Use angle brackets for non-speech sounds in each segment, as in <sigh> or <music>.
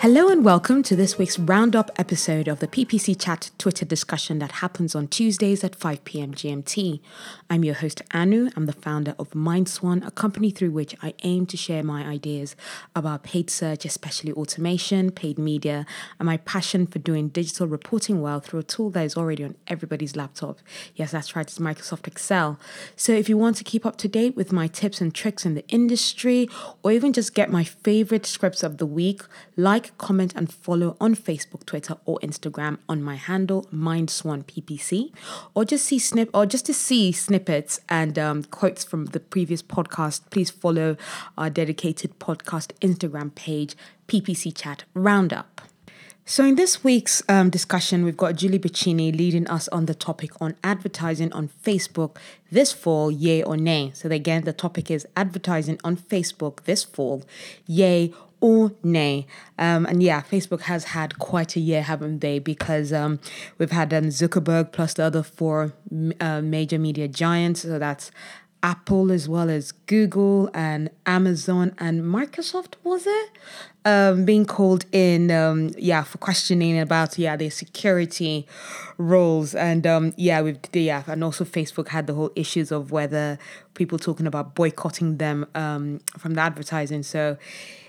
Hello and welcome to this week's roundup episode of the PPC Chat Twitter discussion that happens on Tuesdays at 5 p.m. GMT. I'm your host, Anu. I'm the founder of MindSwan, a company through which I aim to share my ideas about paid search, especially automation, paid media, and my passion for doing digital reporting well through a tool that is already on everybody's laptop. Yes, that's right, it's Microsoft Excel. So if you want to keep up to date with my tips and tricks in the industry, or even just get my favorite scripts of the week, like, comment, and follow on Facebook, Twitter, or Instagram on my handle MindSwanPPC, or just see snip or just to see snippets and um, quotes from the previous podcast. Please follow our dedicated podcast Instagram page, PPC Chat Roundup. So, in this week's um, discussion, we've got Julie Bacchini leading us on the topic on advertising on Facebook this fall, yay or nay. So, again, the topic is advertising on Facebook this fall, yay or nay. Um, and yeah, Facebook has had quite a year, haven't they? Because um, we've had um, Zuckerberg plus the other four uh, major media giants. So that's Apple as well as Google and Amazon and Microsoft, was it? Um, being called in, um, yeah, for questioning about yeah their security roles and um, yeah, with yeah, and also Facebook had the whole issues of whether people talking about boycotting them um, from the advertising. So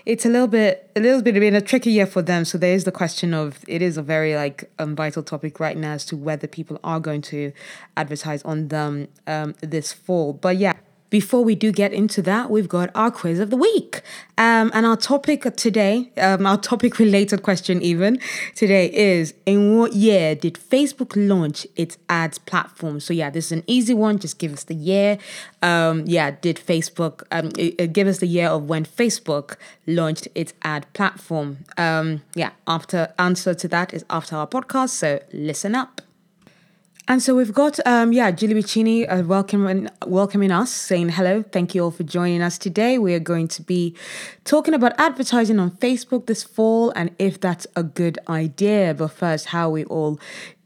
it's a little bit a little bit been a tricky year for them. So there is the question of it is a very like um, vital topic right now as to whether people are going to advertise on them um, this fall. But yeah. Before we do get into that, we've got our quiz of the week. Um, and our topic today, um, our topic related question even today is In what year did Facebook launch its ads platform? So, yeah, this is an easy one. Just give us the year. Um, yeah, did Facebook um, it, it give us the year of when Facebook launched its ad platform? Um, yeah, after answer to that is after our podcast. So, listen up. And so we've got, um, yeah, Julie Bacchini uh, welcoming, welcoming us, saying hello. Thank you all for joining us today. We are going to be talking about advertising on Facebook this fall and if that's a good idea. But first, how we all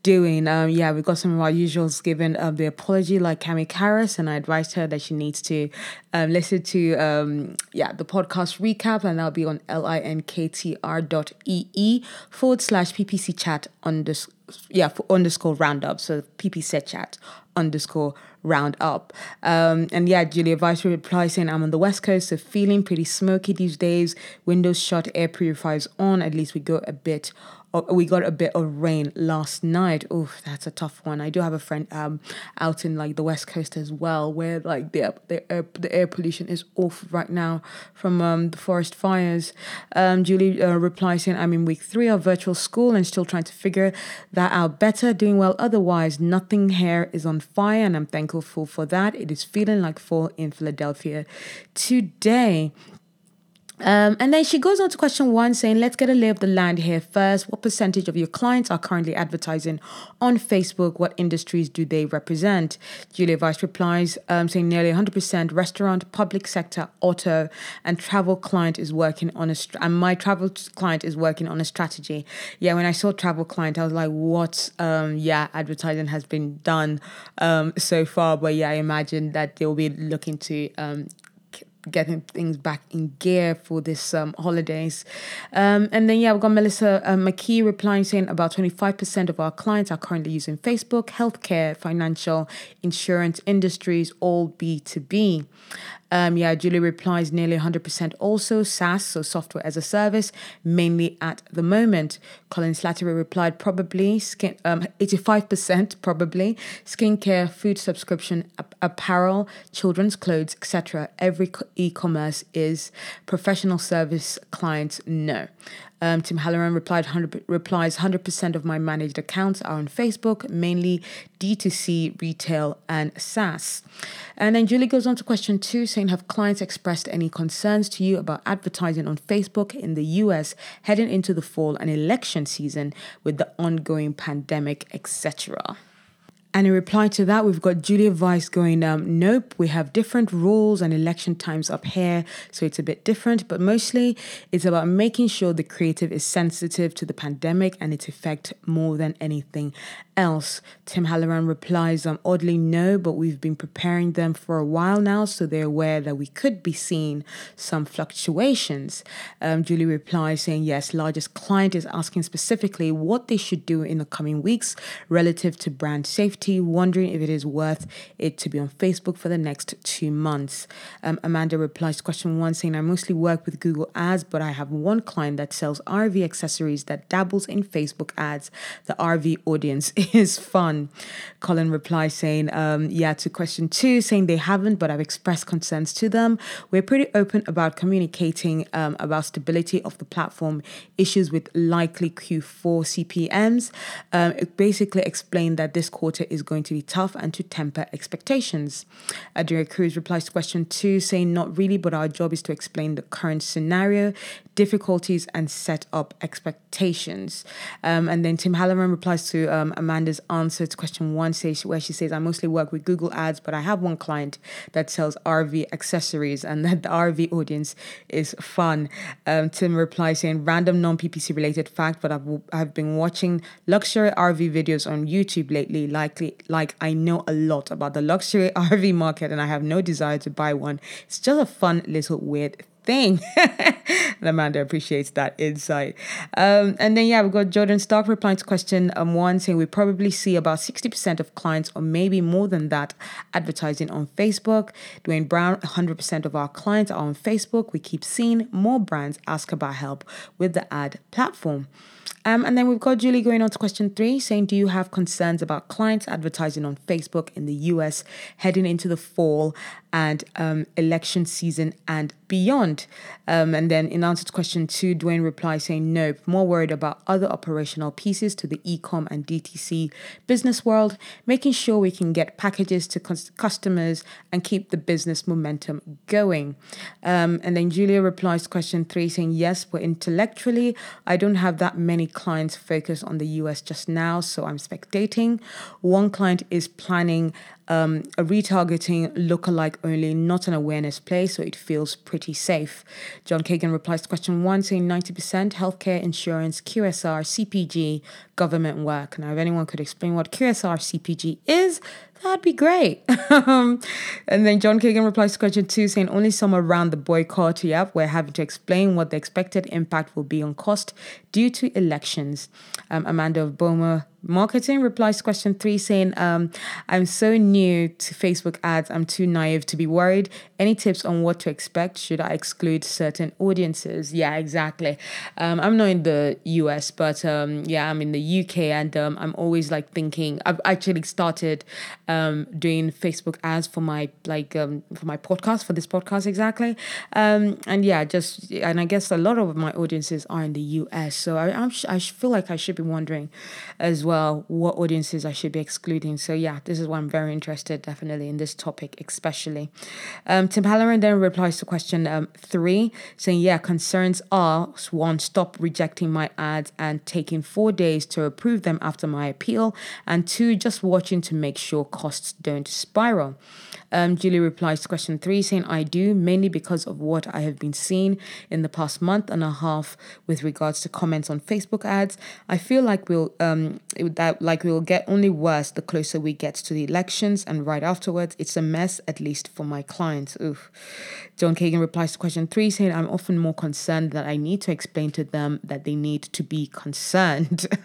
doing. Um, yeah, we've got some of our usuals given um, the apology, like Cami Karras, and I advised her that she needs to um, listen to um, yeah the podcast recap, and that'll be on linktr dot ee forward slash ppc chat underscore yeah for underscore roundup. So ppc chat underscore roundup. Um, and yeah, Julia Vyse replies saying, I'm on the West Coast, so feeling pretty smoky these days. Windows shut, air purifiers on. At least we got a bit we got a bit of rain last night. Oh, that's a tough one. I do have a friend um out in like the west coast as well, where like the the air, the air pollution is off right now from um the forest fires. Um, Julie uh, replies saying, "I'm in week three of virtual school and still trying to figure that out better. Doing well otherwise. Nothing here is on fire, and I'm thankful for that. It is feeling like fall in Philadelphia today." Um, and then she goes on to question one, saying, Let's get a lay of the land here first. What percentage of your clients are currently advertising on Facebook? What industries do they represent? Julia Vyse replies, um, saying nearly 100% restaurant, public sector, auto, and travel client is working on a, st- and my travel client is working on a strategy. Yeah, when I saw travel client, I was like, What, um, yeah, advertising has been done um, so far. But yeah, I imagine that they'll be looking to um, getting things back in gear for this um, holidays. Um, and then, yeah, we've got Melissa uh, McKee replying saying about 25% of our clients are currently using Facebook, healthcare, financial, insurance industries, all B2B. Um, yeah, Julie replies nearly 100% also SaaS, so software as a service, mainly at the moment. Colin Slattery replied probably skin, um, 85% probably skincare, food subscription, apparel, children's clothes, etc. Every e-commerce is professional service clients no. Um, Tim Halloran replied 100, replies 100% of my managed accounts are on Facebook, mainly D2C, retail, and SaaS. And then Julie goes on to question two, saying, Have clients expressed any concerns to you about advertising on Facebook in the US heading into the fall and election season with the ongoing pandemic, etc.? And in reply to that, we've got Julia Vyse going, um, nope, we have different rules and election times up here, so it's a bit different. But mostly, it's about making sure the creative is sensitive to the pandemic and its effect more than anything else. Tim Halloran replies, um, oddly, no, but we've been preparing them for a while now, so they're aware that we could be seeing some fluctuations. Um, Julie replies, saying, yes, largest client is asking specifically what they should do in the coming weeks relative to brand safety wondering if it is worth it to be on Facebook for the next two months. Um, Amanda replies to question one saying, I mostly work with Google Ads, but I have one client that sells RV accessories that dabbles in Facebook ads. The RV audience <laughs> is fun. Colin replies saying, um, Yeah, to question two, saying they haven't, but I've expressed concerns to them. We're pretty open about communicating um, about stability of the platform, issues with likely Q4 CPMs. Um, it basically explained that this quarter is going to be tough and to temper expectations. Adria Cruz replies to question two, saying, Not really, but our job is to explain the current scenario, difficulties, and set up expectations. Um, and then Tim Halloran replies to um, Amanda's answer to question one, where she says, I mostly work with Google Ads, but I have one client that sells RV accessories, and that the RV audience is fun. Um, Tim replies saying, Random non PPC related fact, but I've, I've been watching luxury RV videos on YouTube lately, like I know a lot about the luxury <laughs> RV market and I have no desire to buy one. It's just a fun little weird thing. <laughs> and Amanda appreciates that insight. Um, and then, yeah, we've got Jordan Stark replying to question um, one saying we probably see about 60% of clients, or maybe more than that, advertising on Facebook. Duane Brown, 100% of our clients are on Facebook. We keep seeing more brands ask about help with the ad platform. Um, and then we've got Julie going on to question three, saying, Do you have concerns about clients advertising on Facebook in the US heading into the fall and um, election season and beyond? Um, and then in answer to question two, Duane replies saying, Nope, more worried about other operational pieces to the ecom and DTC business world, making sure we can get packages to customers and keep the business momentum going. Um, and then Julia replies to question three, saying, Yes, but intellectually, I don't have that many clients focused on the US just now, so I'm spectating. One client is planning um, a retargeting lookalike only, not an awareness play, so it feels pretty safe. John Kagan replies to question one, saying 90% healthcare, insurance, QSR, CPG, government work. Now, if anyone could explain what QSR, CPG is, that'd be great. <laughs> and then John Kagan replies to question two, saying only some around the boycott. Yep, we're having to explain what the expected impact will be on cost due to elections. Um, Amanda of Boma Marketing replies to question three, saying, um, I'm so new to Facebook ads, I'm too naive to be worried. Any tips on what to expect? Should I exclude certain audiences? Yeah, exactly. Um, I'm not in the US, but um, yeah, I'm in the UK, and um, I'm always like thinking, I've actually started um, doing Facebook ads for my like um, for my podcast, for this podcast exactly. and yeah, just, and I guess a lot of my audiences are in the US, so I, I'm, I feel like I should be wondering as well well what audiences I should be excluding. So yeah, this is why I'm very interested definitely in this topic, especially. Um, Tim Halloran then replies to question um, three, saying, yeah, concerns are one, stop rejecting my ads and taking four days to approve them after my appeal, and two, just watching to make sure costs don't spiral. Um, Julie replies to question three, saying, I do, mainly because of what I have been seeing in the past month and a half with regards to comments on Facebook ads. I feel like we'll um, that like we'll get only worse the closer we get to the elections, and right afterwards, it's a mess, at least for my clients. Oof. John Kagan replies to question three, saying, I'm often more concerned that I need to explain to them that they need to be concerned. <laughs>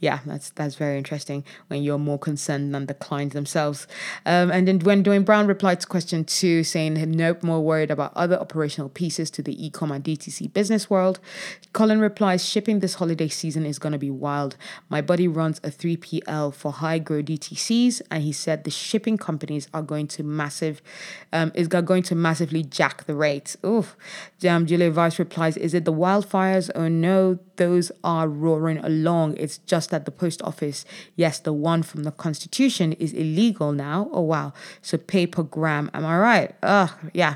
yeah, that's that's very interesting when you're more concerned than the clients themselves. Um, and then when Duane Brown replied to question two, saying, Nope, more worried about other operational pieces to the e com and DTC business world. Colin replies, Shipping this holiday season is going to be wild. My buddy runs a 3PL for high grow DTCs, and he said the shipping companies are going to massive, um, is going to massively jack the rates. Oof. Um, Julia Vyse replies, Is it the wildfires? Oh no, those are roaring along. It's just that the post office, yes, the one from the Constitution is illegal now. Oh, wow. So pay per gram. Am I right? Ugh, yeah.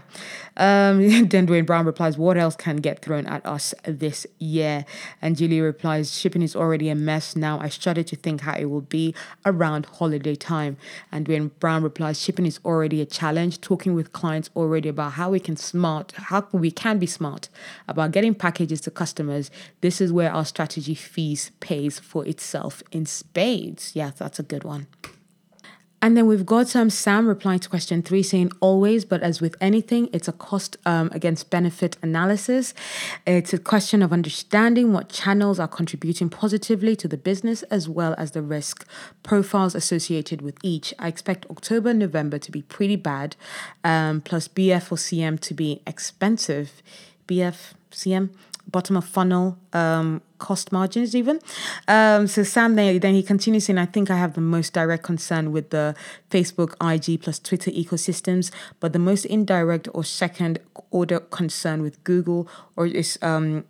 Um, <laughs> then Duane Brown replies, What else can get thrown at us this year? And Julie replies, Shipping is already a mess now. I shudder to think how it will be around holiday time. And Duane Brown replies, Shipping is already a challenge. Talking with clients already about how we can smart, how we can be smart about getting packages to customers. This is where our strategy fees pays for itself in spades. Yeah, that's a good one. And then we've got um, Sam replying to question three saying, always, but as with anything, it's a cost um, against benefit analysis. It's a question of understanding what channels are contributing positively to the business as well as the risk profiles associated with each. I expect October, November to be pretty bad, um, plus BF or CM to be expensive. BF, CM, bottom of funnel um, cost margins even. Um, so Sam then, then he continues saying, I think I have the most direct concern with the Facebook, IG plus Twitter ecosystems, but the most indirect or second order concern with Google or is um,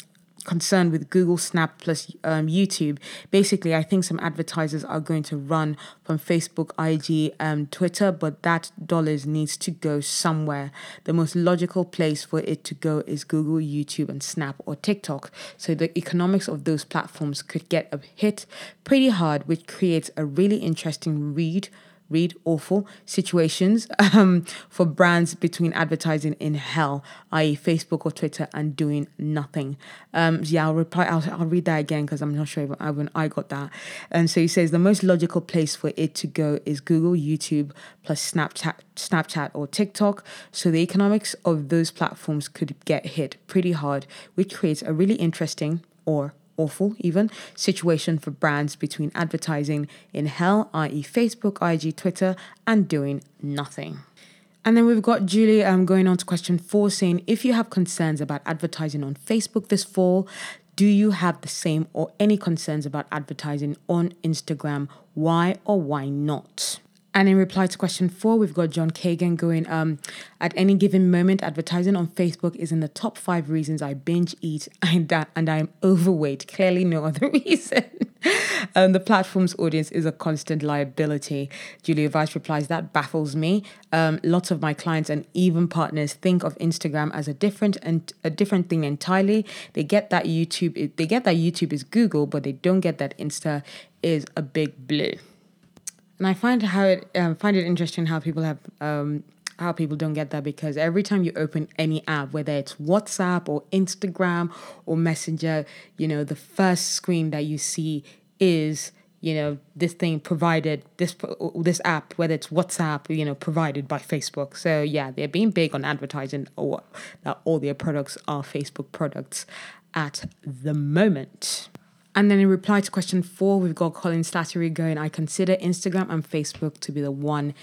concerned with Google Snap plus um, YouTube. Basically, I think some advertisers are going to run from Facebook, IG, um, Twitter, but that dollars needs to go somewhere. The most logical place for it to go is Google, YouTube, and Snap or TikTok. So the economics of those platforms could get a hit pretty hard, which creates a really interesting read read awful situations <laughs> um, for brands between advertising in hell, i.e., Facebook or Twitter, and doing nothing. Um, yeah, I'll reply. I'll, I'll read that again because I'm not sure when I, got that. And so he says the most logical place for it to go is Google, YouTube, plus Snapchat, Snapchat or TikTok. So the economics of those platforms could get hit pretty hard, which creates a really interesting or awful even situation for brands between advertising in hell, i.e., Facebook, IG, Twitter, and doing nothing. And then we've got Julie um, going on to question four saying, if you have concerns about advertising on Facebook this fall, do you have the same or any concerns about advertising on Instagram? Why or why not? And in reply to question four, we've got John Kagan going, um, at any given moment, advertising on Facebook is in the top five reasons I binge eat <laughs> and, that, and I'm overweight. Clearly, no other <laughs> reason. um, the platform's audience is a constant liability. Julia Vyse replies, that baffles me. Um, lots of my clients and even partners think of Instagram as a different and a different thing entirely. They get that YouTube, they get that YouTube is Google, but they don't get that Insta is a big blue and I find how it um, find it interesting how people have um, how people don't get that because every time you open any app, whether it's WhatsApp or Instagram or Messenger, you know the first screen that you see is you know this thing provided this this app whether it's whatsapp you know provided by facebook. So yeah they're being big on advertising or that all their products are facebook products at the moment and then in reply to question four, we've got Colin Slattery going, I consider Instagram and Facebook to be the one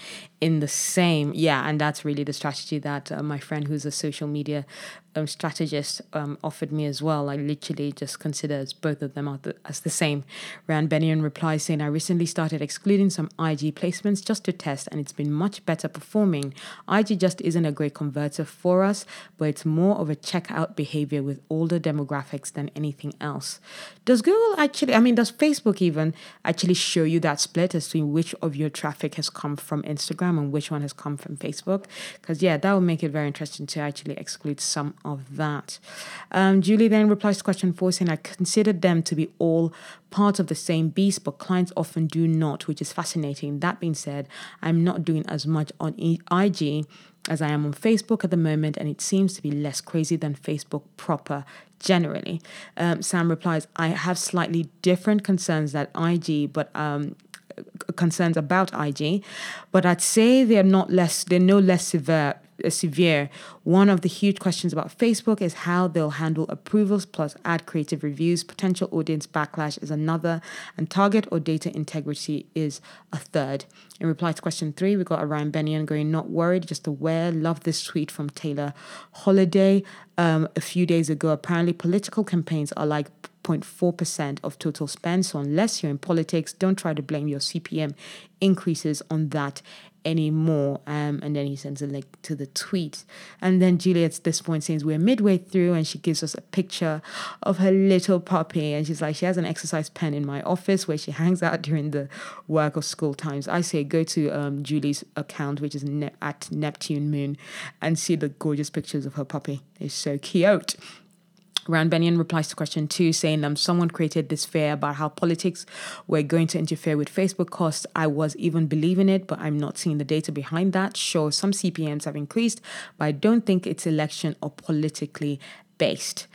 in the same. Yeah, and that's really the strategy that uh, my friend who's a social media um, strategist um, offered me as well. I literally just consider both of them the, as the same. Ryan Bennion replies saying, I recently started excluding some IG placements just to test, and it's been much better performing. IG just isn't a great converter for us, but it's more of a checkout behavior with older demographics than anything else. Does Google actually, I mean, does Facebook even actually show you that split as to which of your traffic has come from Instagram and which one has come from Facebook? Because, yeah, that would make it very interesting to actually exclude some of that. Um, Julie then replies to question four saying, I consider them to be all part of the same beast, but clients often do not, which is fascinating. That being said, I'm not doing as much on IG as I am on Facebook at the moment, and it seems to be less crazy than Facebook proper generally. Um, Sam replies, I have slightly different concerns that IG, but um, concerns about IG, but I'd say they're not less, they're no less severe severe. One of the huge questions about Facebook is how they'll handle approvals plus add creative reviews. Potential audience backlash is another, and target or data integrity is a third. In reply to question three, we got Ryan Bennion going, not worried, just aware. Love this tweet from Taylor Holiday um, a few days ago. Apparently, political campaigns are like 5.4% of total spend. So, unless you're in politics, don't try to blame your CPM increases on that anymore. Um, and then he sends a link to the tweet. And then Julie at this point says, We're midway through, and she gives us a picture of her little puppy. And she's like, She has an exercise pen in my office where she hangs out during the work or school times. I say, Go to um, Julie's account, which is ne- at Neptune Moon, and see the gorgeous pictures of her puppy. It's so cute. Ryan Benyon replies to question two, saying, um, Someone created this fear about how politics were going to interfere with Facebook costs. I was even believing it, but I'm not seeing the data behind that. Sure, some CPMs have increased, but I don't think it's election or politically based.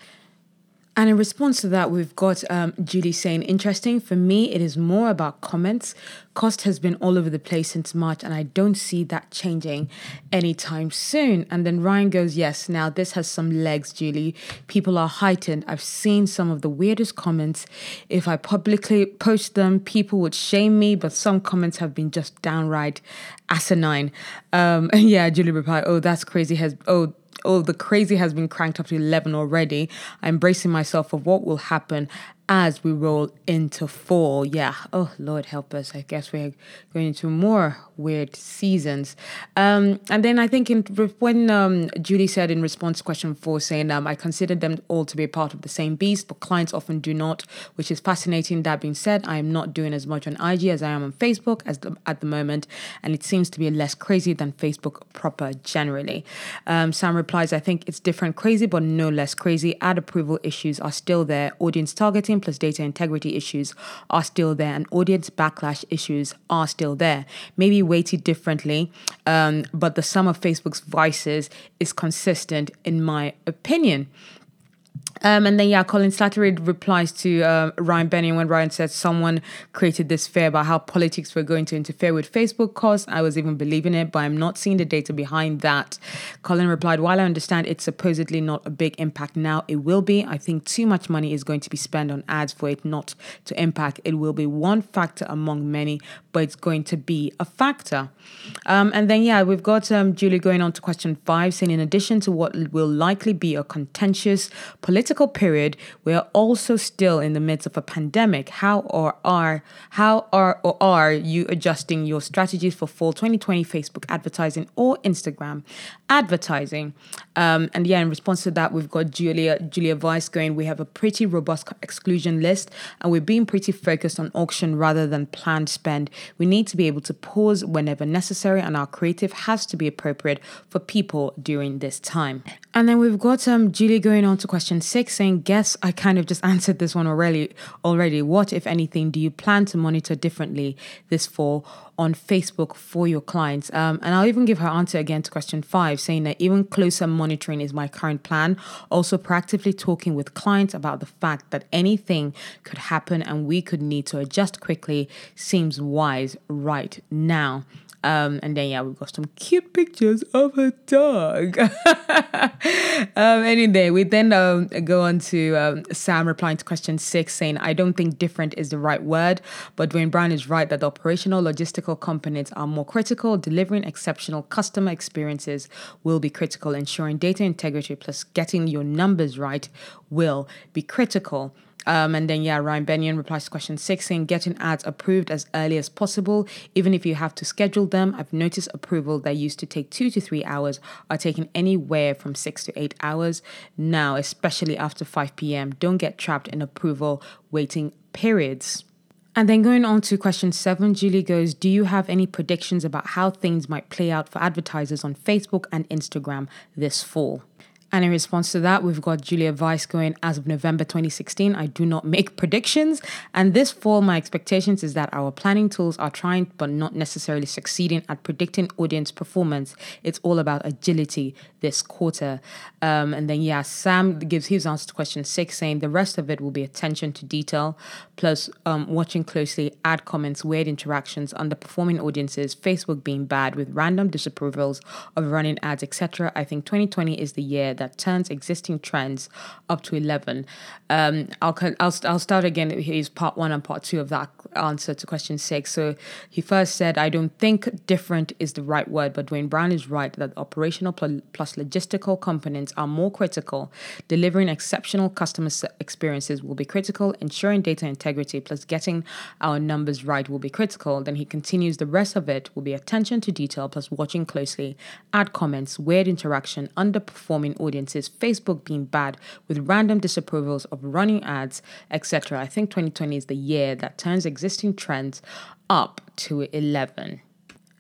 And in response to that, we've got um, Julie saying, interesting. For me, it is more about comments. Cost has been all over the place since March, and I don't see that changing anytime soon. And then Ryan goes, yes, now this has some legs, Julie. People are heightened. I've seen some of the weirdest comments. If I publicly post them, people would shame me, but some comments have been just downright asinine. Um, <laughs> yeah, Julie replied, oh, that's crazy. Has, oh, oh, the crazy has been cranked up to 11 already. I'm bracing myself for what will happen as we roll into fall. Yeah. Oh, Lord help us. I guess we're going into more weird seasons. Um, and then I think in, when um, Julie said in response to question four, saying, um, I consider them all to be part of the same beast, but clients often do not, which is fascinating. That being said, I am not doing as much on IG as I am on Facebook as the, at the moment, and it seems to be less crazy than Facebook proper generally. Um, Sam replies, I think it's different crazy, but no less crazy. Ad approval issues are still there. Audience targeting plus data integrity issues are still there, and audience backlash issues are still there. Maybe weighted differently, um, but the sum of Facebook's vices is consistent, in my opinion. Um, and then, yeah, Colin Slattery replies to uh, Ryan Benyon when Ryan said someone created this fear about how politics were going to interfere with Facebook costs. I was even believing it, but I'm not seeing the data behind that. Colin replied, While I understand it's supposedly not a big impact now, it will be. I think too much money is going to be spent on ads for it not to impact. It will be one factor among many, but it's going to be a factor. Um, and then, yeah, we've got um, Julie going on to question five, saying, in addition to what will likely be a contentious political period, we are also still in the midst of a pandemic. How or are how are or are you adjusting your strategies for fall 2020 Facebook advertising or Instagram advertising? Um, and yeah, in response to that, we've got Julia Julia Vyse going. We have a pretty robust exclusion list, and we're being pretty focused on auction rather than planned spend. We need to be able to pause whenever necessary, and our creative has to be appropriate for people during this time. And then we've got um, Julie going on to question six, saying, "Guess I kind of just <laughs> answered this one already. Already, what, if anything, do you plan to monitor differently this fall on Facebook for your clients?" Um, and I'll even give her answer again to question five, saying that even closer monitoring is my current plan. Also, proactively talking with clients about the fact that anything could happen and we could need to adjust quickly seems wise right now. Um, and then yeah, we've got some cute pictures of her dog. <laughs> um, anyway, we then um, go on to um, Sam replying to question six, saying, "I don't think different is the right word, but Duane Brown is right that the operational logistical components are more critical. Delivering exceptional customer experiences will be critical. Ensuring data integrity plus getting your numbers right will be critical." Um, and then, yeah, Ryan Benyon replies to question six saying, getting ads approved as early as possible, even if you have to schedule them. I've noticed approval that used to take two to three hours are taking anywhere from six to eight hours now, especially after 5 p.m. Don't get trapped in approval waiting periods. And then going on to question seven, Julie goes, Do you have any predictions about how things might play out for advertisers on Facebook and Instagram this fall? And in response to that, we've got Julia Vyse going as of November 2016. I do not make predictions. And this fall, my expectations is that our planning tools are trying but not necessarily succeeding at predicting audience performance. It's all about agility this quarter. Um, and then, yeah, Sam gives his answer to question six, saying the rest of it will be attention to detail, plus um, watching closely ad comments, weird interactions, underperforming audiences, Facebook being bad with random disapprovals of running ads, etc. I think 2020 is the year that turns existing trends up to 11. Um, I'll, I'll, I'll start again. Here's part one and part two of that answer to question six. So he first said, I don't think different is the right word, but Duane Brown is right that operational plus logistical components are more critical. Delivering exceptional customer experiences will be critical. Ensuring data integrity plus getting our numbers right will be critical. Then he continues, the rest of it will be attention to detail plus watching closely, add comments, weird interaction, underperforming audiences, Facebook being bad with random disapprovals of running ads, etc. I think 2020 is the year that turns existing trends up to 11.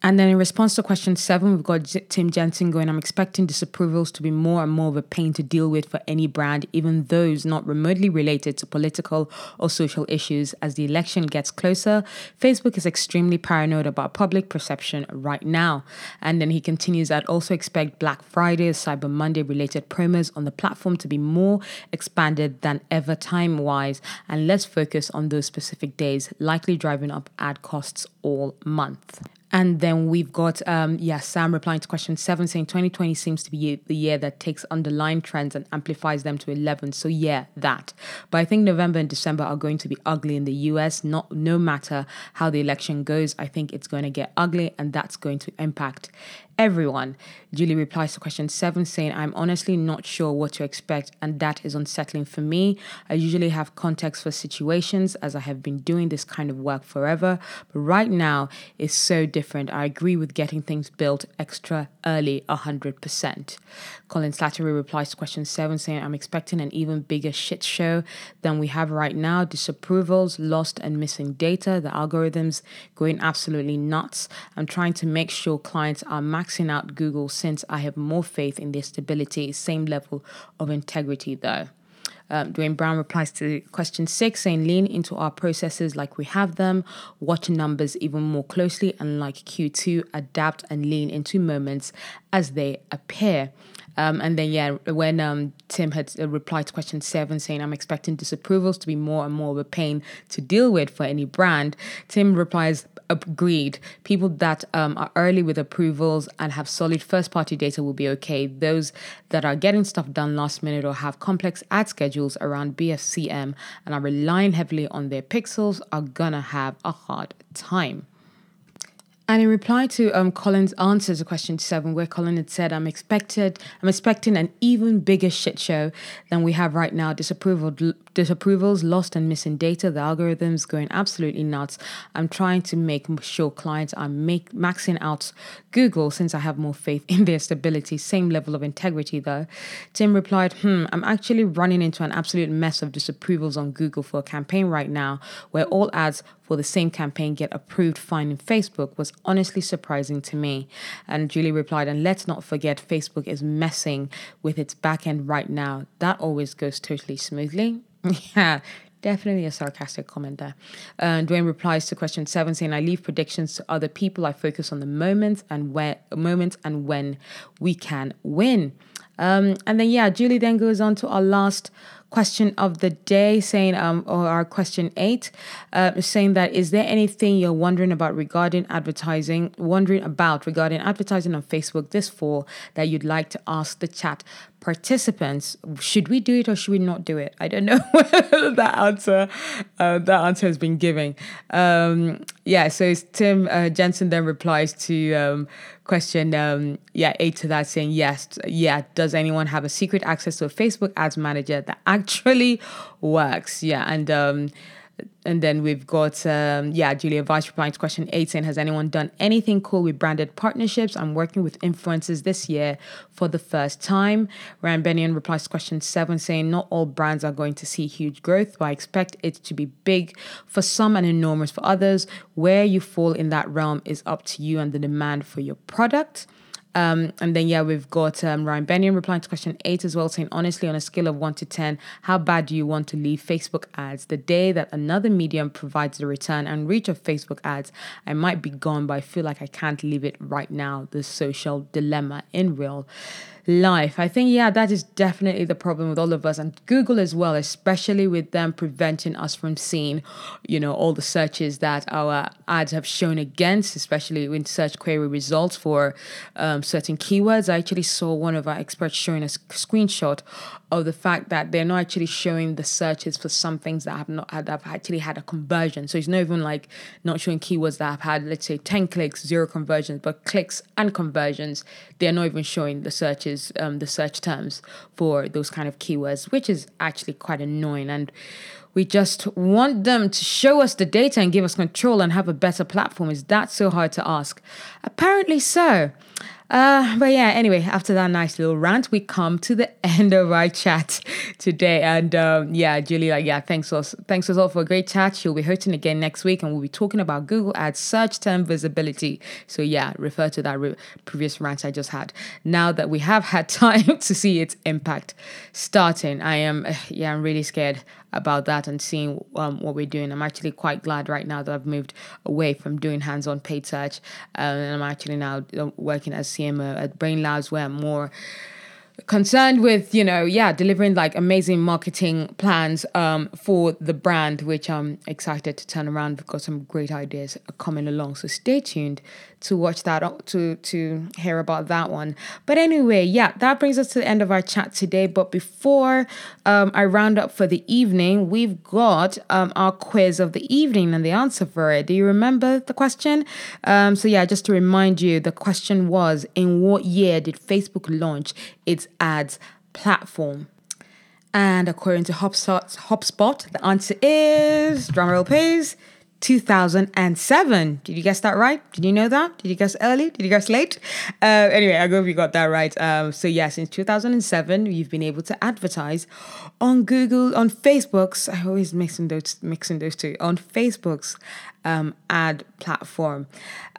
And then in response to question seven, we've got Tim Jensen going, I'm expecting disapprovals to be more and more of a pain to deal with for any brand, even those not remotely related to political or social issues. As the election gets closer, Facebook is extremely paranoid about public perception right now. And then he continues, I'd also expect Black Friday, Cyber Monday related promos on the platform to be more expanded than ever time wise and let's focus on those specific days, likely driving up ad costs all month. And then we've got, um, yeah, Sam replying to question seven, saying 2020 seems to be the year that takes underlying trends and amplifies them to 11. So, yeah, that. But I think November and December are going to be ugly in the US. Not No matter how the election goes, I think it's going to get ugly, and that's going to impact everyone. Julie replies to question seven, saying, I'm honestly not sure what to expect, and that is unsettling for me. I usually have context for situations as I have been doing this kind of work forever, but right now it's so different. I agree with getting things built extra early, 100%. Colin Slattery replies to question seven, saying, I'm expecting an even bigger shit show than we have right now. Disapprovals, lost and missing data, the algorithms going absolutely nuts. I'm trying to make sure clients are maxing out Google since I have more faith in their stability, same level of integrity though. Um, Duane Brown replies to question six, saying, lean into our processes like we have them, watch numbers even more closely, and like Q2, adapt and lean into moments as they appear. Um, and then, yeah, when um, Tim had uh, replied to question seven, saying, I'm expecting disapprovals to be more and more of a pain to deal with for any brand, Tim replies, agreed. People that um, are early with approvals and have solid first party data will be okay. Those that are getting stuff done last minute or have complex ad schedules around BFCM and are relying heavily on their pixels are gonna have a hard time. And in reply to um, Colin's answer to question seven, where Colin had said, "I'm expected, I'm expecting an even bigger shit show than we have right now. Disapproval, disapprovals, lost and missing data, the algorithms going absolutely nuts. I'm trying to make sure clients are make, maxing out Google since I have more faith <laughs> in their stability. Same level of integrity though." Tim replied, "Hmm, I'm actually running into an absolute mess of disapprovals on Google for a campaign right now, where all ads for the same campaign get approved fine in Facebook was honestly surprising to me. And Julie replied, and let's not forget, Facebook is messing with its back end right now. That always goes totally smoothly. <laughs> yeah. Definitely a sarcastic comment there. Uh, Duane replies to question seven, saying, "I leave predictions to other people. I focus on the moment and where moment and when we can win." Um, and then yeah, Julie then goes on to our last question of the day, saying, um, or our question eight, uh, saying that is there anything you're wondering about regarding advertising, wondering about regarding advertising on Facebook this fall that you'd like to ask the chat participants? Should we do it or should we not do it? I don't <laughs> know that answer uh, that answer has been given. Um, yeah so tim uh, jensen then replies to um, question um, yeah eight to that saying yes yeah does anyone have a secret access to a facebook ads manager that actually works yeah and um, and then we've got, um, yeah, Julia Vyse replying to question eight saying, Has anyone done anything cool with branded partnerships? I'm working with influencers this year for the first time. Ryan Bennion replies to question seven saying, Not all brands are going to see huge growth, but I expect it to be big for some and enormous for others. Where you fall in that realm is up to you and the demand for your product. Um, and then, yeah, we've got um, Ryan Bennion replying to question eight as well, saying, honestly, on a scale of one to 10, how bad do you want to leave Facebook ads? The day that another medium provides the return and reach of Facebook ads, I might be gone, but I feel like I can't leave it right now. The social dilemma in real life. I think, yeah, that is definitely the problem with all of us and Google as well, especially with them preventing us from seeing, you know, all the searches that our ads have shown against, especially in search query results for um, certain keywords. I actually saw one of our experts showing a screenshot of the fact that they're not actually showing the searches for some things that have not had have actually had a conversion. So it's not even like not showing keywords that have had, let's say, 10 clicks, zero conversions, but clicks and conversions. They're not even showing the searches, um, the search terms for those kind of keywords, which is actually quite annoying. And we just want them to show us the data and give us control and have a better platform. Is that so hard to ask? Apparently so. Uh, but yeah, anyway, after that nice little rant, we come to the <laughs> end of our chat today. And um, yeah, Julie, like, yeah, thanks us, thanks us all for a great chat. She'll be hosting again next week, and we'll be talking about Google Ads search term visibility. So yeah, refer to that re- previous rant I just had. Now that we have had <laughs> time to see its impact starting, I am, <sighs> yeah, I'm really scared about that and seeing um, what we're doing. I'm actually quite glad right now that I've moved away from doing hands-on paid search, um, and I'm actually now uh, working as CMO at Brainlabs, where I'm more concerned with you know yeah delivering like amazing marketing plans um, for the brand which i'm excited to turn around. We've got some great ideas coming along so stay tuned to watch that uh, to to hear about that one. But anyway yeah that brings us to the end of our chat today. But before um, i round up for the evening we've got um, our quiz of the evening and the answer for it. Do you remember the question? Um, so yeah just to remind you the question was in what year did facebook launch its ads platform and according to HubSpot, HubSpot the answer is drumroll please 2007. Did you guess that right? Did you know that? Did you guess early? Did you guess late? Uh, anyway, I hope you got that right. Um, so, yeah, since 2007, you've been able to advertise on Google, on Facebook's, I always mixing those, mixing those two, on Facebook's um, ad platform.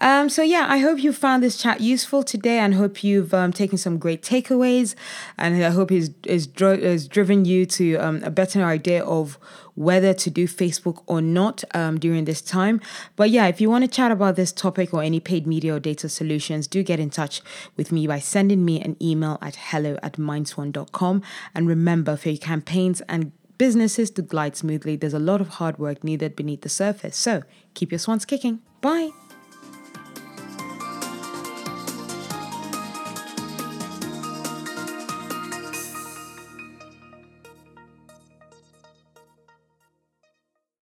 Um, so, yeah, I hope you found this chat useful today and hope you've um, taken some great takeaways. And I hope it's, it's, dro- it's driven you to um, a better idea of whether to do Facebook or not um, during this time. But yeah, if you want to chat about this topic or any paid media or data solutions, do get in touch with me by sending me an email at hello at mindswan.com. And remember, for your campaigns and businesses to glide smoothly, there's a lot of hard work needed beneath the surface. So keep your swans kicking. Bye.